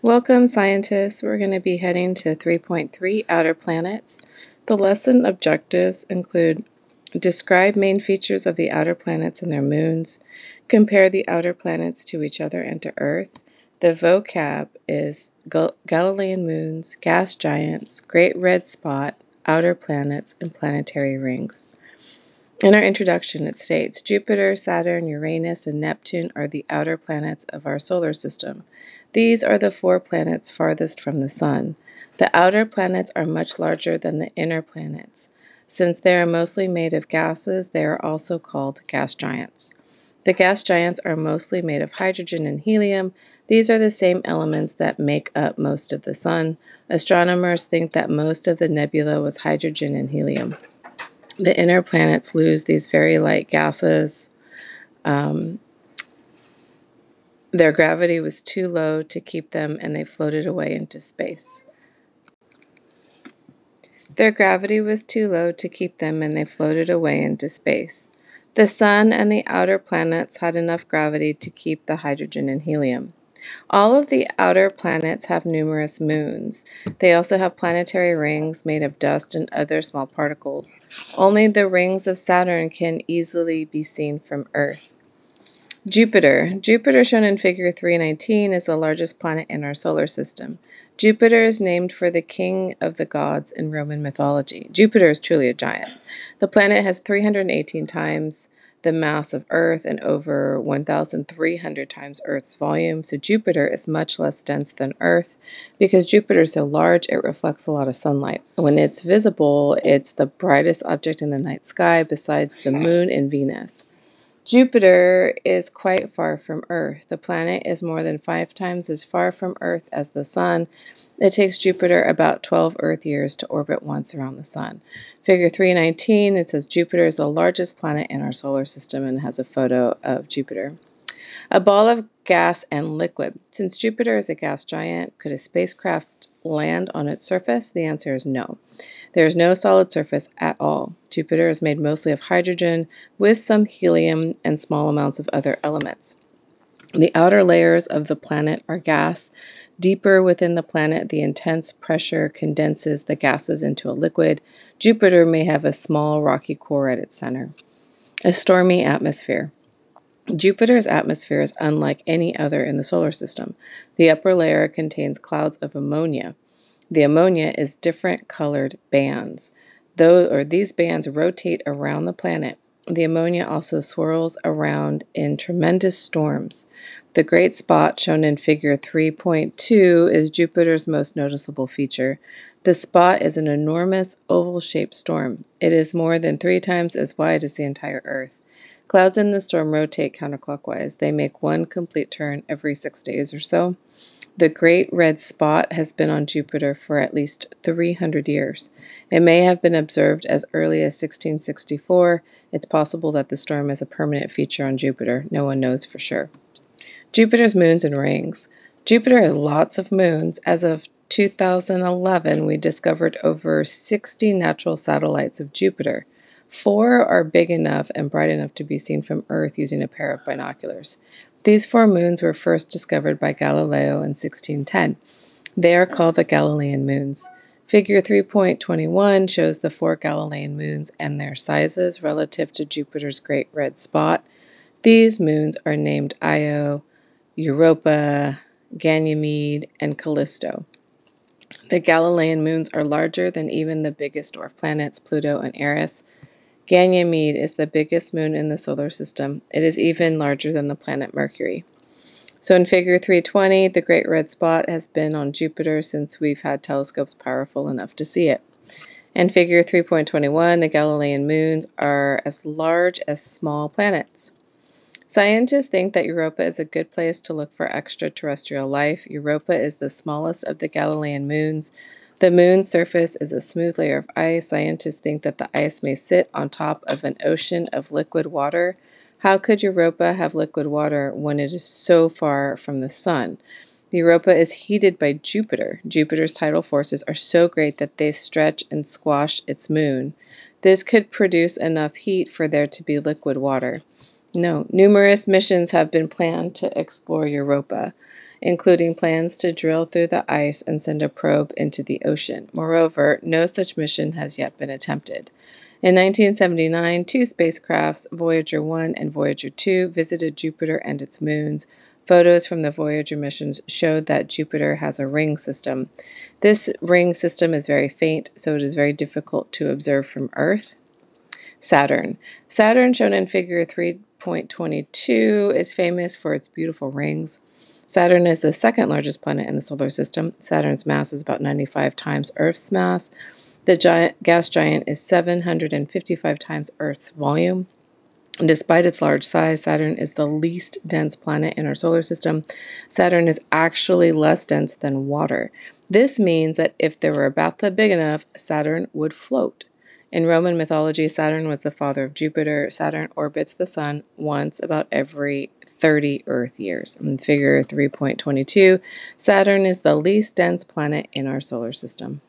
Welcome, scientists. We're going to be heading to 3.3 Outer Planets. The lesson objectives include describe main features of the outer planets and their moons, compare the outer planets to each other and to Earth. The vocab is Galilean moons, gas giants, great red spot, outer planets, and planetary rings. In our introduction, it states Jupiter, Saturn, Uranus, and Neptune are the outer planets of our solar system. These are the four planets farthest from the Sun. The outer planets are much larger than the inner planets. Since they are mostly made of gases, they are also called gas giants. The gas giants are mostly made of hydrogen and helium. These are the same elements that make up most of the Sun. Astronomers think that most of the nebula was hydrogen and helium the inner planets lose these very light gases. Um, their gravity was too low to keep them, and they floated away into space. Their gravity was too low to keep them, and they floated away into space. The Sun and the outer planets had enough gravity to keep the hydrogen and helium. All of the outer planets have numerous moons. They also have planetary rings made of dust and other small particles. Only the rings of Saturn can easily be seen from Earth. Jupiter. Jupiter, shown in Figure 319, is the largest planet in our solar system. Jupiter is named for the king of the gods in Roman mythology. Jupiter is truly a giant. The planet has 318 times the mass of Earth and over 1,300 times Earth's volume. So Jupiter is much less dense than Earth because Jupiter is so large, it reflects a lot of sunlight. When it's visible, it's the brightest object in the night sky besides the moon and Venus. Jupiter is quite far from Earth. The planet is more than five times as far from Earth as the Sun. It takes Jupiter about 12 Earth years to orbit once around the Sun. Figure 319, it says Jupiter is the largest planet in our solar system and has a photo of Jupiter. A ball of gas and liquid. Since Jupiter is a gas giant, could a spacecraft land on its surface? The answer is no. There is no solid surface at all. Jupiter is made mostly of hydrogen with some helium and small amounts of other elements. The outer layers of the planet are gas. Deeper within the planet, the intense pressure condenses the gases into a liquid. Jupiter may have a small rocky core at its center. A stormy atmosphere. Jupiter's atmosphere is unlike any other in the solar system. The upper layer contains clouds of ammonia. The ammonia is different colored bands. Though or these bands rotate around the planet. The ammonia also swirls around in tremendous storms. The great spot shown in figure 3.2 is Jupiter's most noticeable feature. The spot is an enormous oval shaped storm. It is more than three times as wide as the entire Earth. Clouds in the storm rotate counterclockwise. They make one complete turn every six days or so. The Great Red Spot has been on Jupiter for at least 300 years. It may have been observed as early as 1664. It's possible that the storm is a permanent feature on Jupiter. No one knows for sure. Jupiter's moons and rings. Jupiter has lots of moons. As of 2011, we discovered over 60 natural satellites of Jupiter. Four are big enough and bright enough to be seen from Earth using a pair of binoculars. These four moons were first discovered by Galileo in 1610. They are called the Galilean moons. Figure 3.21 shows the four Galilean moons and their sizes relative to Jupiter's great red spot. These moons are named Io, Europa, Ganymede, and Callisto. The Galilean moons are larger than even the biggest dwarf planets, Pluto and Eris. Ganymede is the biggest moon in the solar system. It is even larger than the planet Mercury. So in figure 320, the great red spot has been on Jupiter since we've had telescopes powerful enough to see it. In figure 3.21, the Galilean moons are as large as small planets. Scientists think that Europa is a good place to look for extraterrestrial life. Europa is the smallest of the Galilean moons, the moon's surface is a smooth layer of ice. Scientists think that the ice may sit on top of an ocean of liquid water. How could Europa have liquid water when it is so far from the sun? Europa is heated by Jupiter. Jupiter's tidal forces are so great that they stretch and squash its moon. This could produce enough heat for there to be liquid water. No, numerous missions have been planned to explore Europa. Including plans to drill through the ice and send a probe into the ocean. Moreover, no such mission has yet been attempted. In 1979, two spacecrafts, Voyager 1 and Voyager 2, visited Jupiter and its moons. Photos from the Voyager missions showed that Jupiter has a ring system. This ring system is very faint, so it is very difficult to observe from Earth. Saturn. Saturn, shown in figure 3.22, is famous for its beautiful rings. Saturn is the second largest planet in the solar system. Saturn's mass is about 95 times Earth's mass. The giant, gas giant is 755 times Earth's volume. Despite its large size, Saturn is the least dense planet in our solar system. Saturn is actually less dense than water. This means that if there were a bathtub big enough, Saturn would float. In Roman mythology, Saturn was the father of Jupiter. Saturn orbits the sun once about every 30 Earth years. In figure 3.22, Saturn is the least dense planet in our solar system.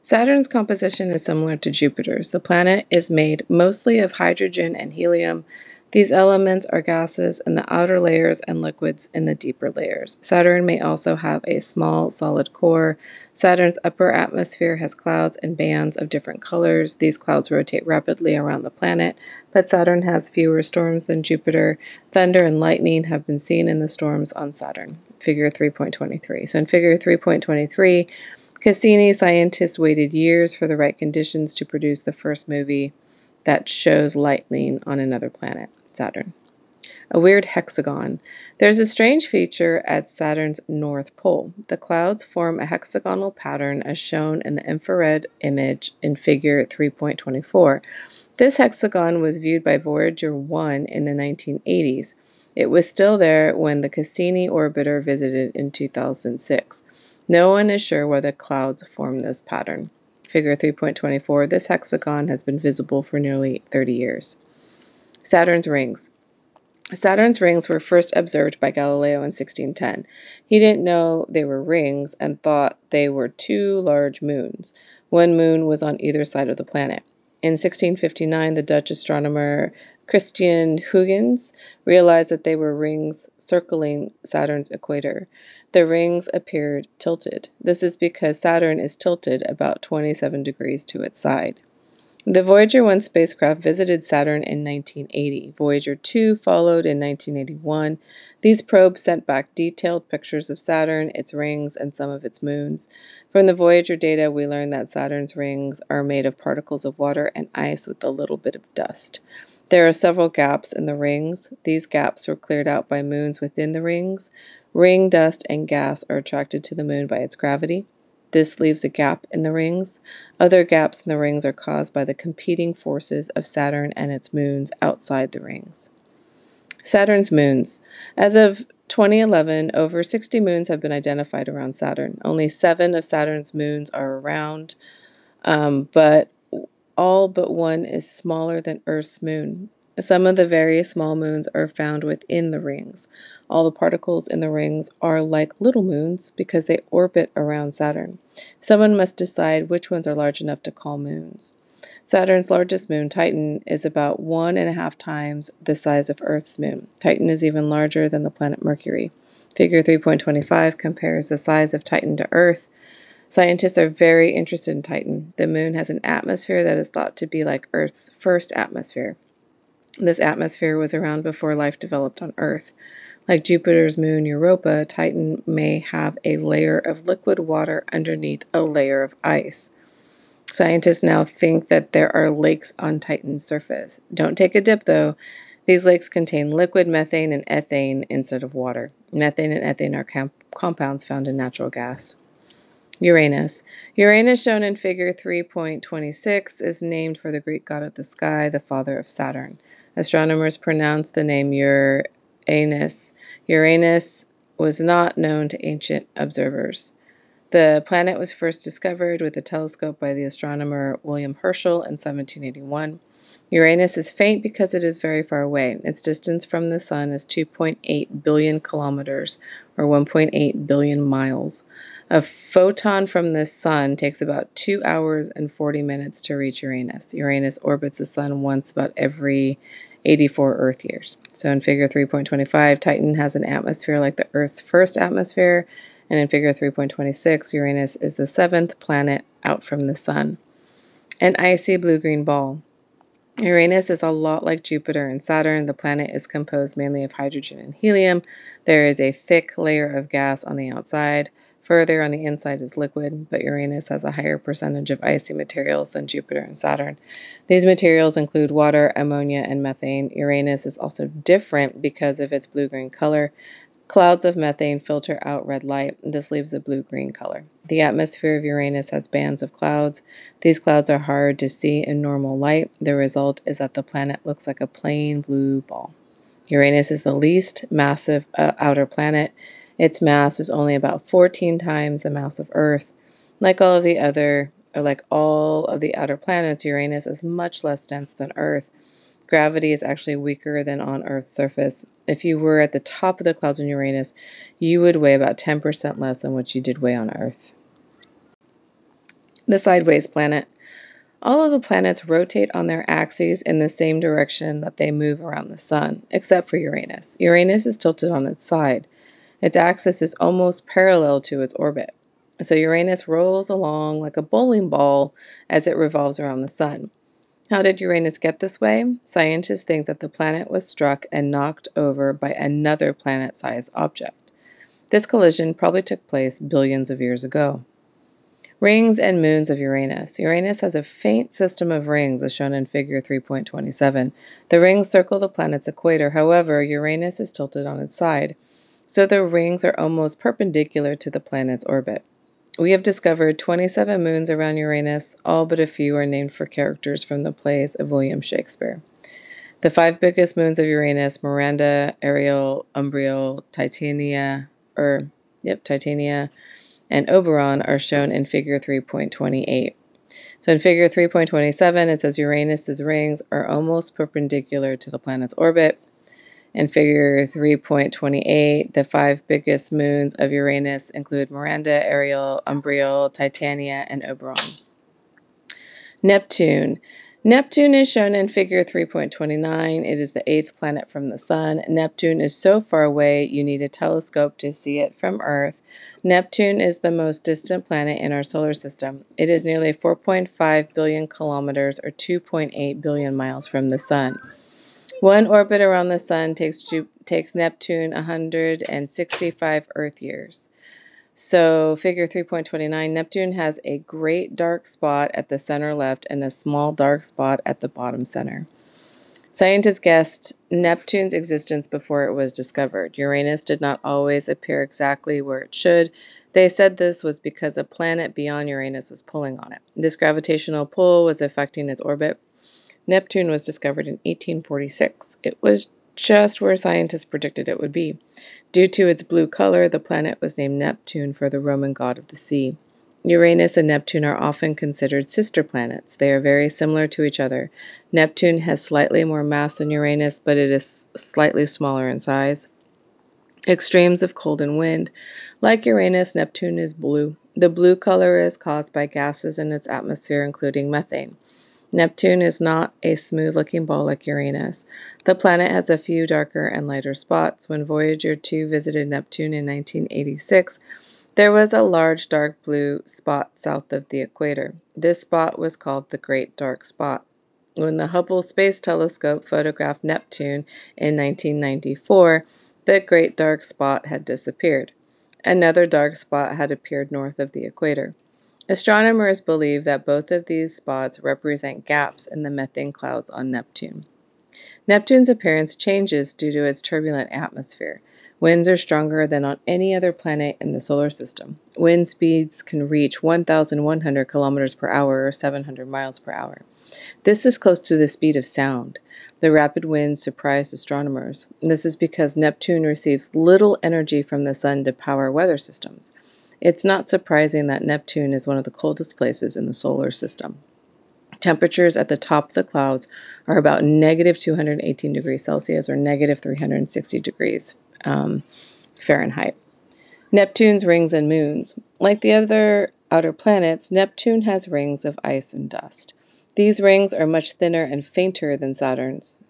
Saturn's composition is similar to Jupiter's. The planet is made mostly of hydrogen and helium. These elements are gases in the outer layers and liquids in the deeper layers. Saturn may also have a small solid core. Saturn's upper atmosphere has clouds and bands of different colors. These clouds rotate rapidly around the planet, but Saturn has fewer storms than Jupiter. Thunder and lightning have been seen in the storms on Saturn. Figure 3.23. So in figure 3.23, Cassini scientists waited years for the right conditions to produce the first movie that shows lightning on another planet, Saturn. A weird hexagon. There's a strange feature at Saturn's north pole. The clouds form a hexagonal pattern as shown in the infrared image in figure 3.24. This hexagon was viewed by Voyager 1 in the 1980s. It was still there when the Cassini orbiter visited in 2006. No one is sure whether clouds form this pattern. Figure 3.24 This hexagon has been visible for nearly 30 years. Saturn's rings. Saturn's rings were first observed by Galileo in 1610. He didn't know they were rings and thought they were two large moons. One moon was on either side of the planet. In 1659, the Dutch astronomer Christiaan Huygens realized that they were rings circling Saturn's equator. The rings appeared tilted. This is because Saturn is tilted about 27 degrees to its side. The Voyager 1 spacecraft visited Saturn in 1980. Voyager 2 followed in 1981. These probes sent back detailed pictures of Saturn, its rings, and some of its moons. From the Voyager data, we learned that Saturn's rings are made of particles of water and ice with a little bit of dust. There are several gaps in the rings. These gaps were cleared out by moons within the rings. Ring dust and gas are attracted to the moon by its gravity. This leaves a gap in the rings. Other gaps in the rings are caused by the competing forces of Saturn and its moons outside the rings. Saturn's moons. As of 2011, over 60 moons have been identified around Saturn. Only seven of Saturn's moons are around, um, but all but one is smaller than Earth's moon. Some of the very small moons are found within the rings. All the particles in the rings are like little moons because they orbit around Saturn. Someone must decide which ones are large enough to call moons. Saturn's largest moon, Titan, is about one and a half times the size of Earth's moon. Titan is even larger than the planet Mercury. Figure 3.25 compares the size of Titan to Earth Scientists are very interested in Titan. The moon has an atmosphere that is thought to be like Earth's first atmosphere. This atmosphere was around before life developed on Earth. Like Jupiter's moon Europa, Titan may have a layer of liquid water underneath a layer of ice. Scientists now think that there are lakes on Titan's surface. Don't take a dip though. These lakes contain liquid methane and ethane instead of water. Methane and ethane are comp- compounds found in natural gas. Uranus. Uranus, shown in figure 3.26, is named for the Greek god of the sky, the father of Saturn. Astronomers pronounce the name Uranus. Uranus was not known to ancient observers. The planet was first discovered with a telescope by the astronomer William Herschel in 1781. Uranus is faint because it is very far away. Its distance from the Sun is 2.8 billion kilometers, or 1.8 billion miles. A photon from the Sun takes about 2 hours and 40 minutes to reach Uranus. Uranus orbits the Sun once about every 84 Earth years. So in figure 3.25, Titan has an atmosphere like the Earth's first atmosphere, and in figure 3.26, Uranus is the seventh planet out from the sun. An icy blue green ball. Uranus is a lot like Jupiter and Saturn. The planet is composed mainly of hydrogen and helium. There is a thick layer of gas on the outside. Further on the inside is liquid, but Uranus has a higher percentage of icy materials than Jupiter and Saturn. These materials include water, ammonia, and methane. Uranus is also different because of its blue green color. Clouds of methane filter out red light. This leaves a blue green color. The atmosphere of Uranus has bands of clouds. These clouds are hard to see in normal light. The result is that the planet looks like a plain blue ball. Uranus is the least massive uh, outer planet. Its mass is only about 14 times the mass of Earth. Like all of the other, or like all of the outer planets, Uranus is much less dense than Earth. Gravity is actually weaker than on Earth's surface. If you were at the top of the clouds in Uranus, you would weigh about 10% less than what you did weigh on Earth. The sideways planet. All of the planets rotate on their axes in the same direction that they move around the sun, except for Uranus. Uranus is tilted on its side. Its axis is almost parallel to its orbit. So Uranus rolls along like a bowling ball as it revolves around the sun. How did Uranus get this way? Scientists think that the planet was struck and knocked over by another planet sized object. This collision probably took place billions of years ago. Rings and moons of Uranus. Uranus has a faint system of rings as shown in figure 3.27. The rings circle the planet's equator, however, Uranus is tilted on its side, so the rings are almost perpendicular to the planet's orbit. We have discovered 27 moons around Uranus, all but a few are named for characters from the plays of William Shakespeare. The five biggest moons of Uranus, Miranda, Ariel, Umbriel, Titania, or yep, Titania, and Oberon are shown in figure 3.28. So in figure 3.27, it says Uranus's rings are almost perpendicular to the planet's orbit. In figure 3.28, the five biggest moons of Uranus include Miranda, Ariel, Umbriel, Titania, and Oberon. Neptune. Neptune is shown in figure 3.29. It is the eighth planet from the Sun. Neptune is so far away you need a telescope to see it from Earth. Neptune is the most distant planet in our solar system. It is nearly 4.5 billion kilometers or 2.8 billion miles from the Sun. One orbit around the Sun takes, Ju- takes Neptune 165 Earth years. So, figure 3.29 Neptune has a great dark spot at the center left and a small dark spot at the bottom center. Scientists guessed Neptune's existence before it was discovered. Uranus did not always appear exactly where it should. They said this was because a planet beyond Uranus was pulling on it. This gravitational pull was affecting its orbit. Neptune was discovered in 1846. It was just where scientists predicted it would be. Due to its blue color, the planet was named Neptune for the Roman god of the sea. Uranus and Neptune are often considered sister planets. They are very similar to each other. Neptune has slightly more mass than Uranus, but it is slightly smaller in size. Extremes of cold and wind. Like Uranus, Neptune is blue. The blue color is caused by gases in its atmosphere, including methane. Neptune is not a smooth looking ball like Uranus. The planet has a few darker and lighter spots. When Voyager 2 visited Neptune in 1986, there was a large dark blue spot south of the equator. This spot was called the Great Dark Spot. When the Hubble Space Telescope photographed Neptune in 1994, the Great Dark Spot had disappeared. Another dark spot had appeared north of the equator. Astronomers believe that both of these spots represent gaps in the methane clouds on Neptune. Neptune's appearance changes due to its turbulent atmosphere. Winds are stronger than on any other planet in the solar system. Wind speeds can reach 1,100 kilometers per hour or 700 miles per hour. This is close to the speed of sound. The rapid winds surprised astronomers. This is because Neptune receives little energy from the sun to power weather systems. It's not surprising that Neptune is one of the coldest places in the solar system. Temperatures at the top of the clouds are about negative 218 degrees Celsius or negative 360 degrees um, Fahrenheit. Neptune's rings and moons. Like the other outer planets, Neptune has rings of ice and dust. These rings are much thinner and fainter than Saturn's.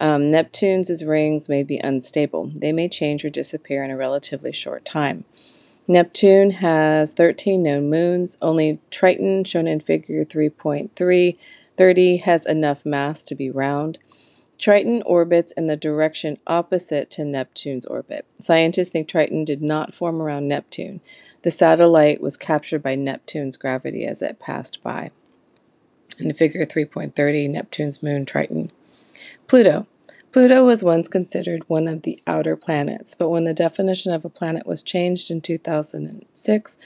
Um, Neptune's rings may be unstable. They may change or disappear in a relatively short time. Neptune has 13 known moons. Only Triton, shown in figure 3.330, has enough mass to be round. Triton orbits in the direction opposite to Neptune's orbit. Scientists think Triton did not form around Neptune. The satellite was captured by Neptune's gravity as it passed by. In figure 3.30, Neptune's moon Triton. Pluto. Pluto was once considered one of the outer planets, but when the definition of a planet was changed in 2006,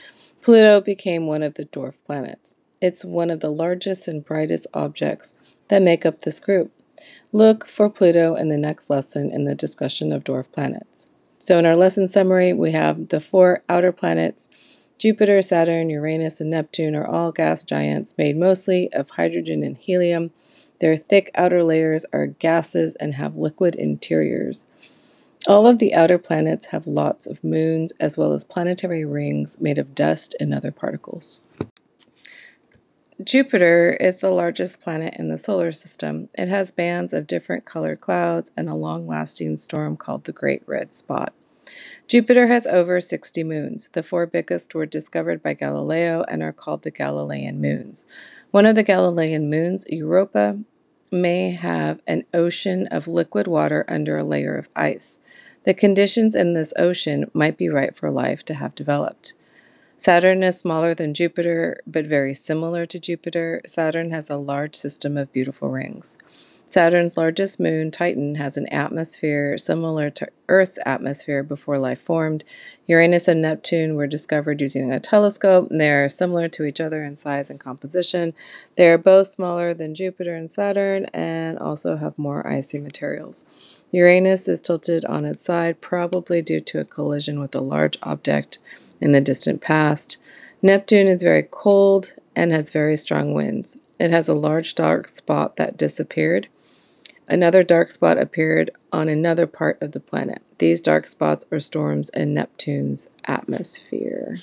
Pluto became one of the dwarf planets. It's one of the largest and brightest objects that make up this group. Look for Pluto in the next lesson in the discussion of dwarf planets. So, in our lesson summary, we have the four outer planets Jupiter, Saturn, Uranus, and Neptune are all gas giants made mostly of hydrogen and helium. Their thick outer layers are gases and have liquid interiors. All of the outer planets have lots of moons as well as planetary rings made of dust and other particles. Jupiter is the largest planet in the solar system. It has bands of different colored clouds and a long lasting storm called the Great Red Spot. Jupiter has over 60 moons. The four biggest were discovered by Galileo and are called the Galilean moons. One of the Galilean moons, Europa, may have an ocean of liquid water under a layer of ice. The conditions in this ocean might be right for life to have developed. Saturn is smaller than Jupiter, but very similar to Jupiter. Saturn has a large system of beautiful rings. Saturn's largest moon, Titan, has an atmosphere similar to Earth's atmosphere before life formed. Uranus and Neptune were discovered using a telescope. They are similar to each other in size and composition. They are both smaller than Jupiter and Saturn and also have more icy materials. Uranus is tilted on its side, probably due to a collision with a large object in the distant past. Neptune is very cold and has very strong winds. It has a large dark spot that disappeared. Another dark spot appeared on another part of the planet. These dark spots are storms in Neptune's atmosphere.